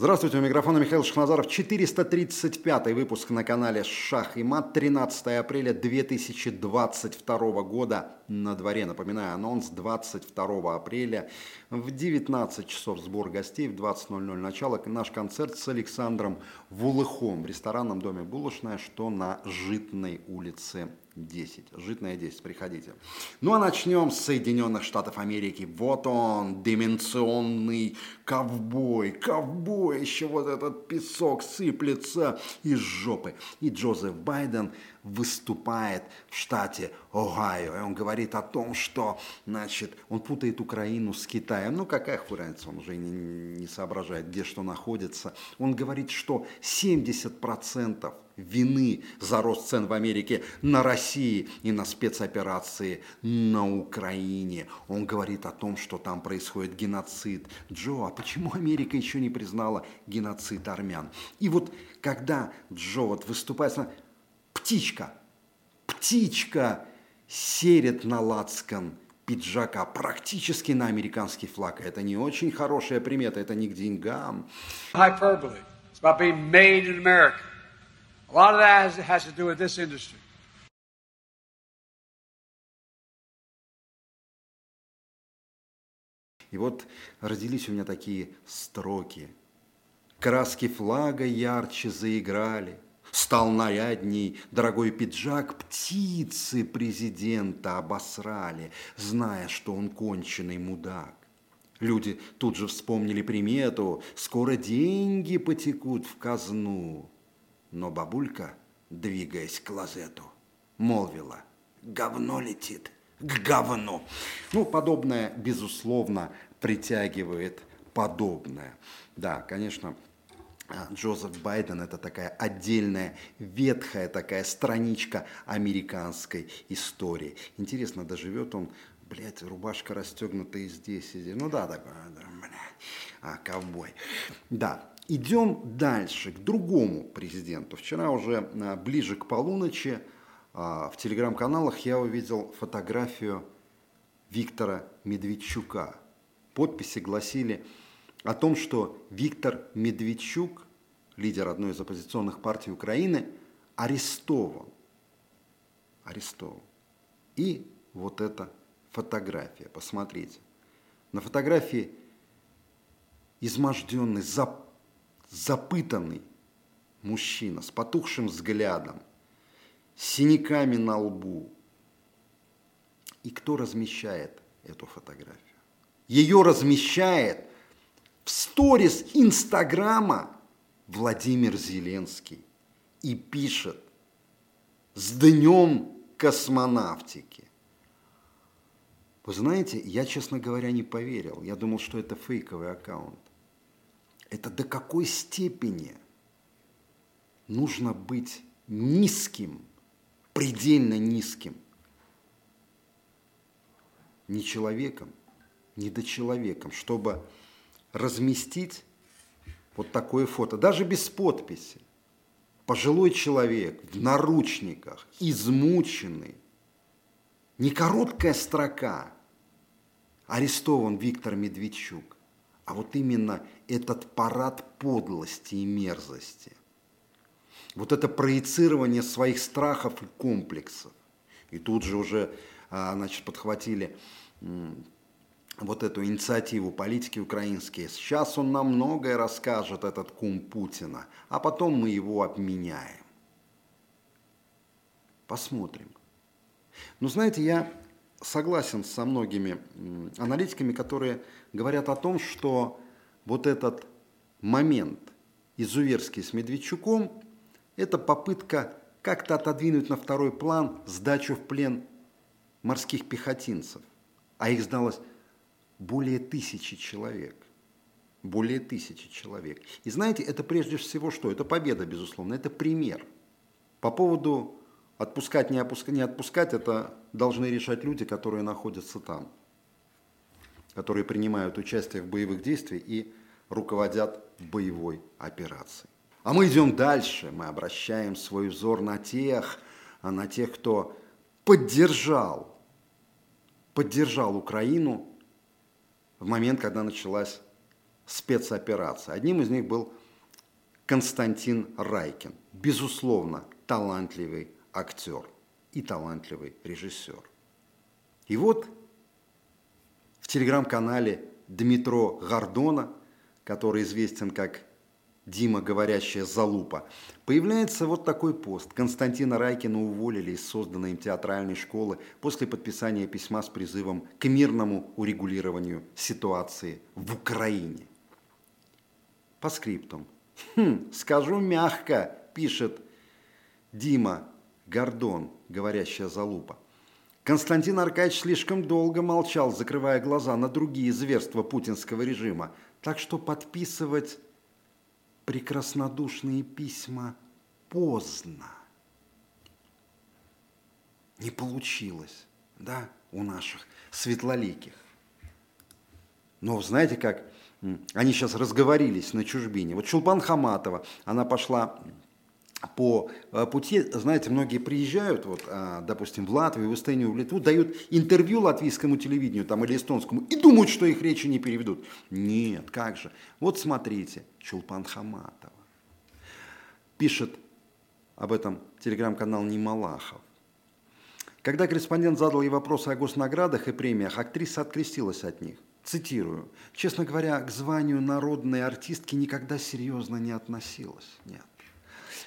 Здравствуйте, у микрофона Михаил Шахназаров. 435 выпуск на канале Шах и Мат. 13 апреля 2022 года на дворе. Напоминаю, анонс 22 апреля в 19 часов сбор гостей, в 20.00 начало. Наш концерт с Александром Вулыхом в ресторанном доме «Булочная», что на Житной улице 10. Житная 10, приходите. Ну а начнем с Соединенных Штатов Америки. Вот он, дименsionный ковбой. Ковбой, еще вот этот песок сыплется из жопы. И Джозеф Байден выступает в штате Огайо. И он говорит о том, что, значит, он путает Украину с Китаем. Ну, какая хуй разница, он уже не, не соображает, где что находится. Он говорит, что 70% вины за рост цен в Америке на России и на спецоперации на Украине. Он говорит о том, что там происходит геноцид. Джо, а почему Америка еще не признала геноцид армян? И вот когда Джо вот выступает, птичка, птичка серит на лацкан пиджака практически на американский флаг. Это не очень хорошая примета, это не к деньгам. Hyperbole. It's about being made in America. A lot of that has, has to do with this industry. И вот родились у меня такие строки. Краски флага ярче заиграли, Стал нарядней дорогой пиджак, птицы президента обосрали, Зная, что он конченый мудак. Люди тут же вспомнили примету, скоро деньги потекут в казну. Но бабулька, двигаясь к клозету, молвила, говно летит к говну. Ну, подобное, безусловно, притягивает подобное. Да, конечно, Джозеф Байден – это такая отдельная, ветхая такая страничка американской истории. Интересно, доживет он, блядь, рубашка расстегнутая здесь, и здесь. Ну да, такой, да, блядь, а, ковбой. Да, Идем дальше, к другому президенту. Вчера уже а, ближе к полуночи а, в телеграм-каналах я увидел фотографию Виктора Медведчука. Подписи гласили о том, что Виктор Медведчук, лидер одной из оппозиционных партий Украины, арестован. Арестован. И вот эта фотография, посмотрите. На фотографии изможденный, запутанный, запытанный мужчина с потухшим взглядом, с синяками на лбу. И кто размещает эту фотографию? Ее размещает в сторис Инстаграма Владимир Зеленский и пишет «С днем космонавтики». Вы знаете, я, честно говоря, не поверил. Я думал, что это фейковый аккаунт. Это до какой степени нужно быть низким, предельно низким. Не человеком, не до человеком, чтобы разместить вот такое фото, даже без подписи. Пожилой человек в наручниках, измученный, не короткая строка, арестован Виктор Медведчук а вот именно этот парад подлости и мерзости. Вот это проецирование своих страхов и комплексов. И тут же уже а, значит, подхватили вот эту инициативу политики украинские. Сейчас он нам многое расскажет, этот кум Путина, а потом мы его обменяем. Посмотрим. Но знаете, я согласен со многими аналитиками, которые говорят о том, что вот этот момент изуверский с Медведчуком – это попытка как-то отодвинуть на второй план сдачу в плен морских пехотинцев. А их сдалось более тысячи человек. Более тысячи человек. И знаете, это прежде всего что? Это победа, безусловно, это пример. По поводу Отпускать, не, отпускать, не отпускать, это должны решать люди, которые находятся там, которые принимают участие в боевых действиях и руководят боевой операцией. А мы идем дальше, мы обращаем свой взор на тех, на тех, кто поддержал, поддержал Украину в момент, когда началась спецопераций. Одним из них был Константин Райкин. Безусловно, талантливый актер и талантливый режиссер. И вот в телеграм-канале Дмитро Гордона, который известен как Дима, говорящая залупа, появляется вот такой пост. Константина Райкина уволили из созданной им театральной школы после подписания письма с призывом к мирному урегулированию ситуации в Украине. По скриптум. Хм, скажу мягко, пишет Дима Гордон, говорящая залупа. Константин Аркадьевич слишком долго молчал, закрывая глаза на другие зверства путинского режима. Так что подписывать прекраснодушные письма поздно. Не получилось, да, у наших светлоликих. Но знаете как, они сейчас разговорились на чужбине. Вот Чулпан Хаматова, она пошла по э, пути, знаете, многие приезжают, вот, а, допустим, в Латвию, в Эстонию, в Литву, дают интервью латвийскому телевидению там, или эстонскому и думают, что их речи не переведут. Нет, как же. Вот смотрите, Чулпан Хаматова пишет об этом телеграм-канал Немалахов. Когда корреспондент задал ей вопросы о госнаградах и премиях, актриса открестилась от них. Цитирую. «Честно говоря, к званию народной артистки никогда серьезно не относилась. Нет.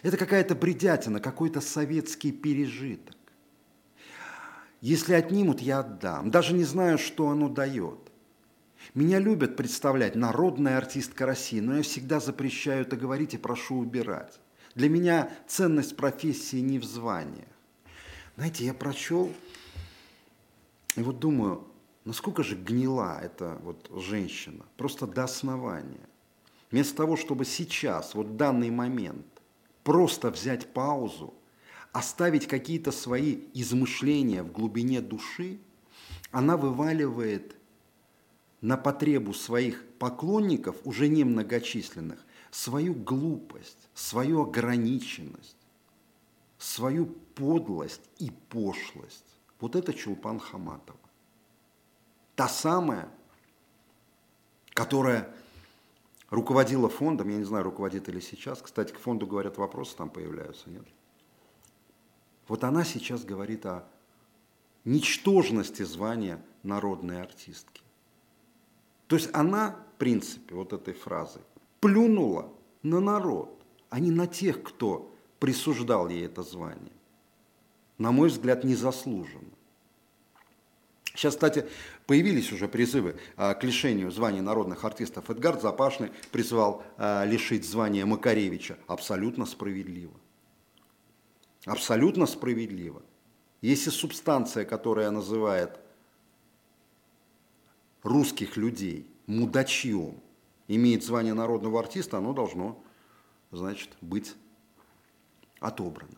Это какая-то бредятина, какой-то советский пережиток. Если отнимут, я отдам. Даже не знаю, что оно дает. Меня любят представлять народная артистка России, но я всегда запрещаю это говорить и прошу убирать. Для меня ценность профессии не в звании. Знаете, я прочел и вот думаю, насколько же гнила эта вот женщина, просто до основания. Вместо того, чтобы сейчас, вот в данный момент, просто взять паузу, оставить какие-то свои измышления в глубине души, она вываливает на потребу своих поклонников, уже немногочисленных, свою глупость, свою ограниченность, свою подлость и пошлость. Вот это Чулпан Хаматова. Та самая, которая руководила фондом, я не знаю, руководит или сейчас, кстати, к фонду, говорят, вопросы там появляются, нет? Вот она сейчас говорит о ничтожности звания народной артистки. То есть она, в принципе, вот этой фразой, плюнула на народ, а не на тех, кто присуждал ей это звание. На мой взгляд, незаслуженно. Сейчас, кстати, появились уже призывы а, к лишению звания народных артистов. Эдгард Запашный призвал а, лишить звания Макаревича. Абсолютно справедливо. Абсолютно справедливо. Если субстанция, которая называет русских людей мудачьем, имеет звание народного артиста, оно должно, значит, быть отобрано.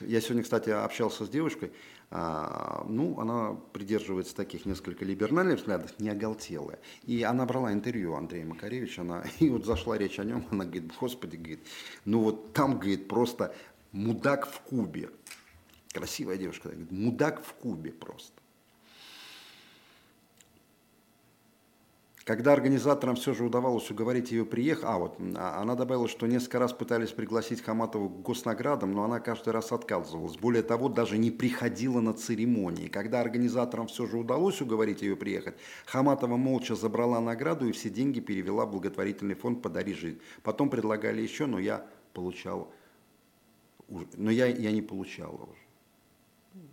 Я сегодня, кстати, общался с девушкой, а, ну, она придерживается таких несколько либеральных взглядов, не оголтелая. И она брала интервью Андрея Макаревича, она, и вот зашла речь о нем, она говорит, господи, говорит, ну вот там, говорит, просто мудак в Кубе. Красивая девушка, говорит, мудак в Кубе просто. Когда организаторам все же удавалось уговорить ее приехать, а вот а, она добавила, что несколько раз пытались пригласить Хаматову к госнаградам, но она каждый раз отказывалась. Более того, даже не приходила на церемонии. Когда организаторам все же удалось уговорить ее приехать, Хаматова молча забрала награду и все деньги перевела в благотворительный фонд «Подари жизнь». Потом предлагали еще, но я получал, но я, я не получала уже.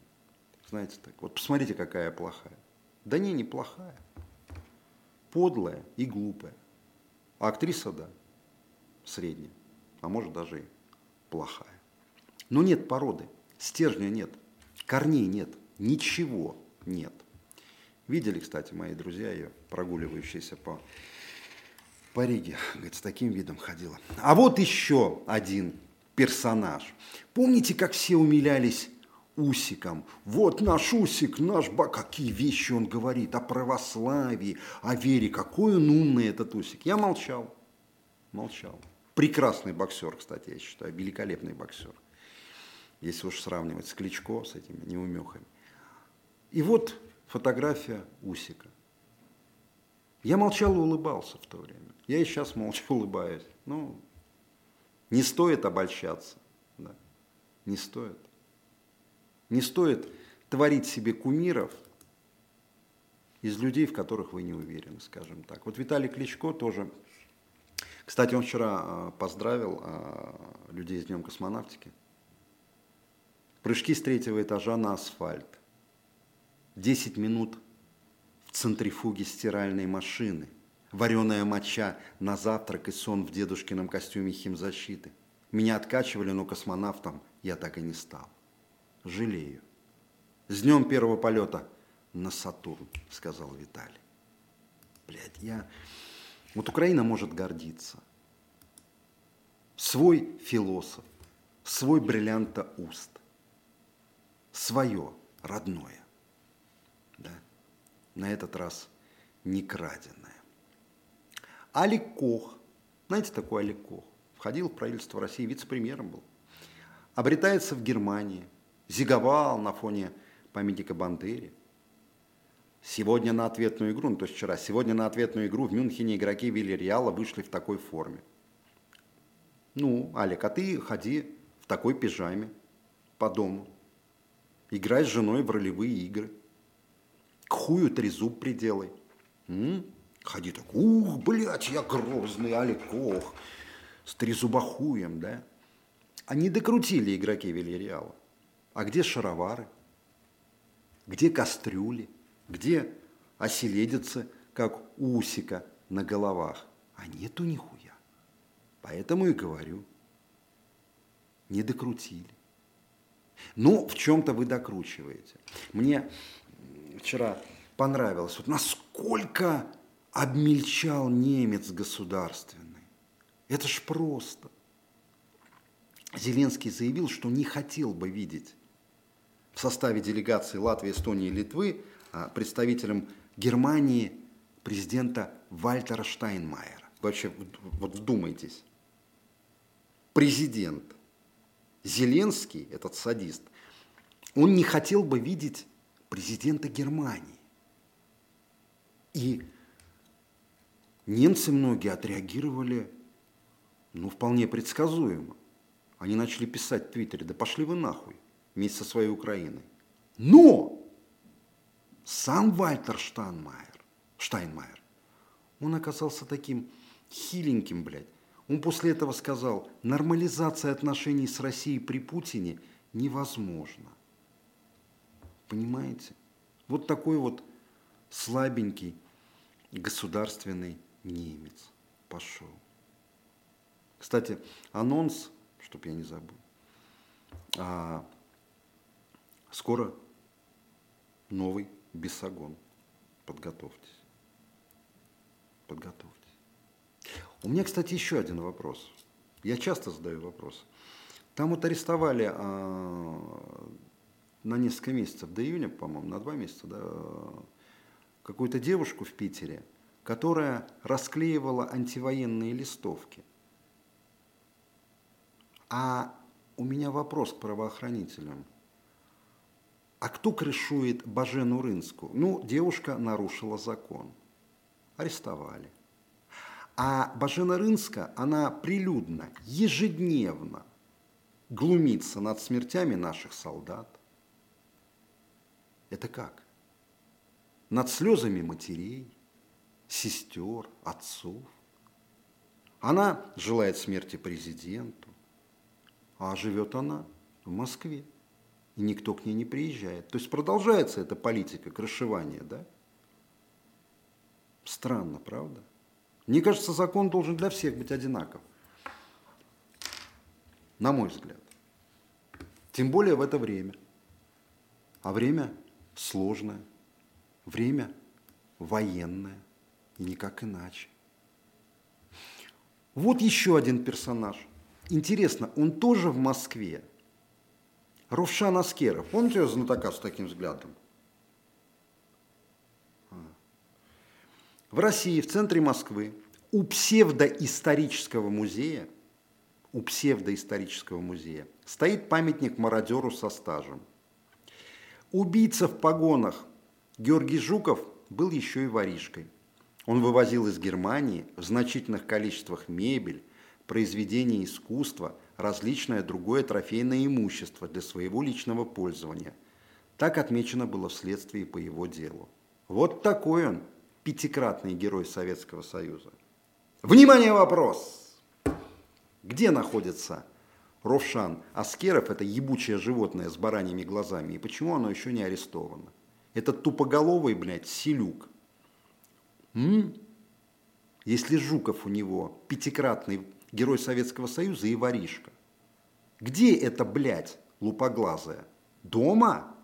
Знаете так, вот посмотрите, какая плохая. Да не, неплохая подлая и глупая. А актриса, да, средняя, а может даже и плохая. Но нет породы, стержня нет, корней нет, ничего нет. Видели, кстати, мои друзья ее, прогуливающиеся по, по Риге. Говорит, с таким видом ходила. А вот еще один персонаж. Помните, как все умилялись Усиком. Вот наш Усик, наш ба... Какие вещи он говорит о православии, о вере. Какой он умный этот Усик. Я молчал. Молчал. Прекрасный боксер, кстати, я считаю. Великолепный боксер. Если уж сравнивать с Кличко, с этими неумехами. И вот фотография Усика. Я молчал и улыбался в то время. Я и сейчас молча улыбаюсь. Ну, не стоит обольщаться. Да. Не стоит. Не стоит творить себе кумиров из людей, в которых вы не уверены, скажем так. Вот Виталий Кличко тоже кстати, он вчера а, поздравил а, людей с Днем космонавтики. Прыжки с третьего этажа на асфальт. 10 минут в центрифуге стиральной машины. Вареная моча на завтрак и сон в дедушкином костюме химзащиты. Меня откачивали, но космонавтом я так и не стал. Жалею. С днем первого полета на Сатурн, сказал Виталий. Блядь, я... Вот Украина может гордиться. Свой философ, свой бриллианта уст, свое, родное. Да? На этот раз не краденое. Алик Кох, знаете такой Алик Кох? Входил в правительство России, вице-премьером был. Обретается в Германии, зиговал на фоне памятника Бандере – Сегодня на ответную игру, ну то есть вчера, сегодня на ответную игру в Мюнхене игроки Вильяреала вышли в такой форме. Ну, Алик, а ты ходи в такой пижаме по дому. Играй с женой в ролевые игры. К хую трезуб приделай. М? Ходи так, ух, блядь, я грозный Алик Кох. С трезубохуем, да? Они докрутили игроки Вильяреала. А где шаровары? Где кастрюли? Где оселедицы, как усика на головах? А нету нихуя. Поэтому и говорю, не докрутили. Ну, в чем-то вы докручиваете. Мне вчера понравилось, вот насколько обмельчал немец государственный. Это ж просто. Зеленский заявил, что не хотел бы видеть в составе делегации Латвии, Эстонии и Литвы а, представителем Германии президента Вальтера Штайнмайера. Вообще, вот вдумайтесь. Президент Зеленский, этот садист, он не хотел бы видеть президента Германии. И немцы многие отреагировали, ну, вполне предсказуемо. Они начали писать в Твиттере, да пошли вы нахуй вместе своей Украиной. Но сам Вальтер Штайнмайер, Штайнмайер, он оказался таким хиленьким, блядь. Он после этого сказал, нормализация отношений с Россией при Путине невозможна. Понимаете? Вот такой вот слабенький государственный немец пошел. Кстати, анонс, чтобы я не забыл, а, скоро новый Бесогон. Подготовьтесь. Подготовьтесь. У меня, кстати, еще один вопрос. Я часто задаю вопрос. Там вот арестовали а, на несколько месяцев, до июня, по-моему, на два месяца, да, какую-то девушку в Питере, которая расклеивала антивоенные листовки. А у меня вопрос к правоохранителям. А кто крышует Бажену Рынску? Ну, девушка нарушила закон. Арестовали. А Бажена Рынска, она прилюдно, ежедневно глумится над смертями наших солдат. Это как? Над слезами матерей, сестер, отцов. Она желает смерти президенту, а живет она в Москве и никто к ней не приезжает. То есть продолжается эта политика крышевания, да? Странно, правда? Мне кажется, закон должен для всех быть одинаков. На мой взгляд. Тем более в это время. А время сложное, время военное, и никак иначе. Вот еще один персонаж. Интересно, он тоже в Москве Рувшан Аскеров. Помните знатока с таким взглядом? А. В России, в центре Москвы, у псевдоисторического музея, у псевдоисторического музея стоит памятник мародеру со стажем. Убийца в погонах Георгий Жуков был еще и воришкой. Он вывозил из Германии в значительных количествах мебель, произведения искусства, различное другое трофейное имущество для своего личного пользования. Так отмечено было вследствие по его делу. Вот такой он, пятикратный герой Советского Союза. Внимание, вопрос! Где находится Ровшан Аскеров, это ебучее животное с бараньими глазами, и почему оно еще не арестовано? Этот тупоголовый, блядь, селюк. М? Если Жуков у него пятикратный герой Советского Союза и воришка. Где это, блядь, лупоглазая? Дома?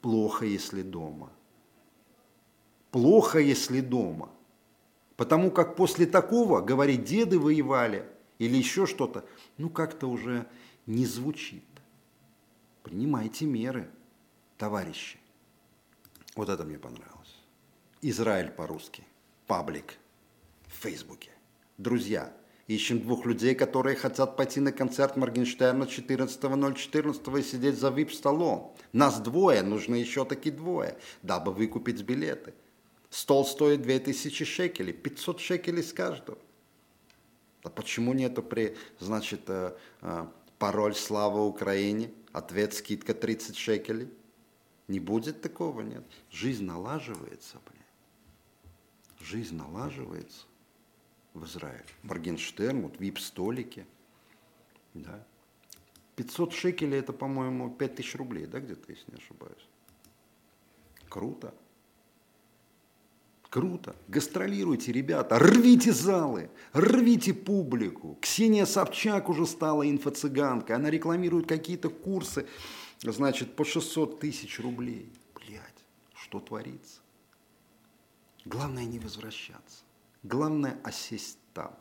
Плохо, если дома. Плохо, если дома. Потому как после такого, говорит, деды воевали или еще что-то, ну как-то уже не звучит. Принимайте меры, товарищи. Вот это мне понравилось. Израиль по-русски. Паблик. В Фейсбуке. Друзья, ищем двух людей, которые хотят пойти на концерт Моргенштерна 14.014 и сидеть за вип-столом. Нас двое, нужно еще таки двое, дабы выкупить билеты. Стол стоит 2000 шекелей, 500 шекелей с каждого. А почему нету при, значит, э, э, пароль «Слава Украине», ответ «Скидка 30 шекелей»? Не будет такого, нет. Жизнь налаживается, блин. Жизнь налаживается в Израиле. Моргенштерн, вот вип-столики. Да. 500 шекелей это, по-моему, 5000 рублей, да, где-то, если не ошибаюсь. Круто. Круто. Гастролируйте, ребята. Рвите залы, рвите публику. Ксения Собчак уже стала инфо-цыганкой. Она рекламирует какие-то курсы значит, по 600 тысяч рублей. Блядь, что творится? Главное не возвращаться. Главное осесть там.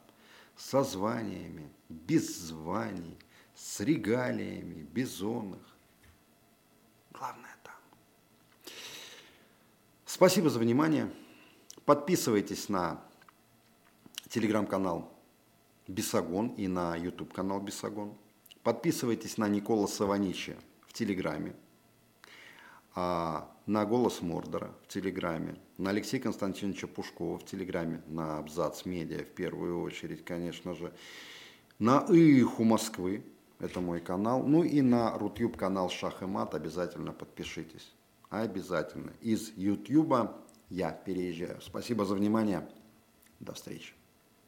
Со званиями, без званий, с регалиями, бизонных. Главное там. Спасибо за внимание. Подписывайтесь на телеграм-канал Бесогон и на YouTube канал Бесогон. Подписывайтесь на Никола Саванича в Телеграме, а на «Голос Мордора» в Телеграме, на Алексея Константиновича Пушкова в Телеграме, на Абзац Медиа в первую очередь, конечно же, на «Иху Москвы», это мой канал, ну и на Рутюб канал Шах и Мат обязательно подпишитесь. Обязательно. Из Ютьюба я переезжаю. Спасибо за внимание. До встречи.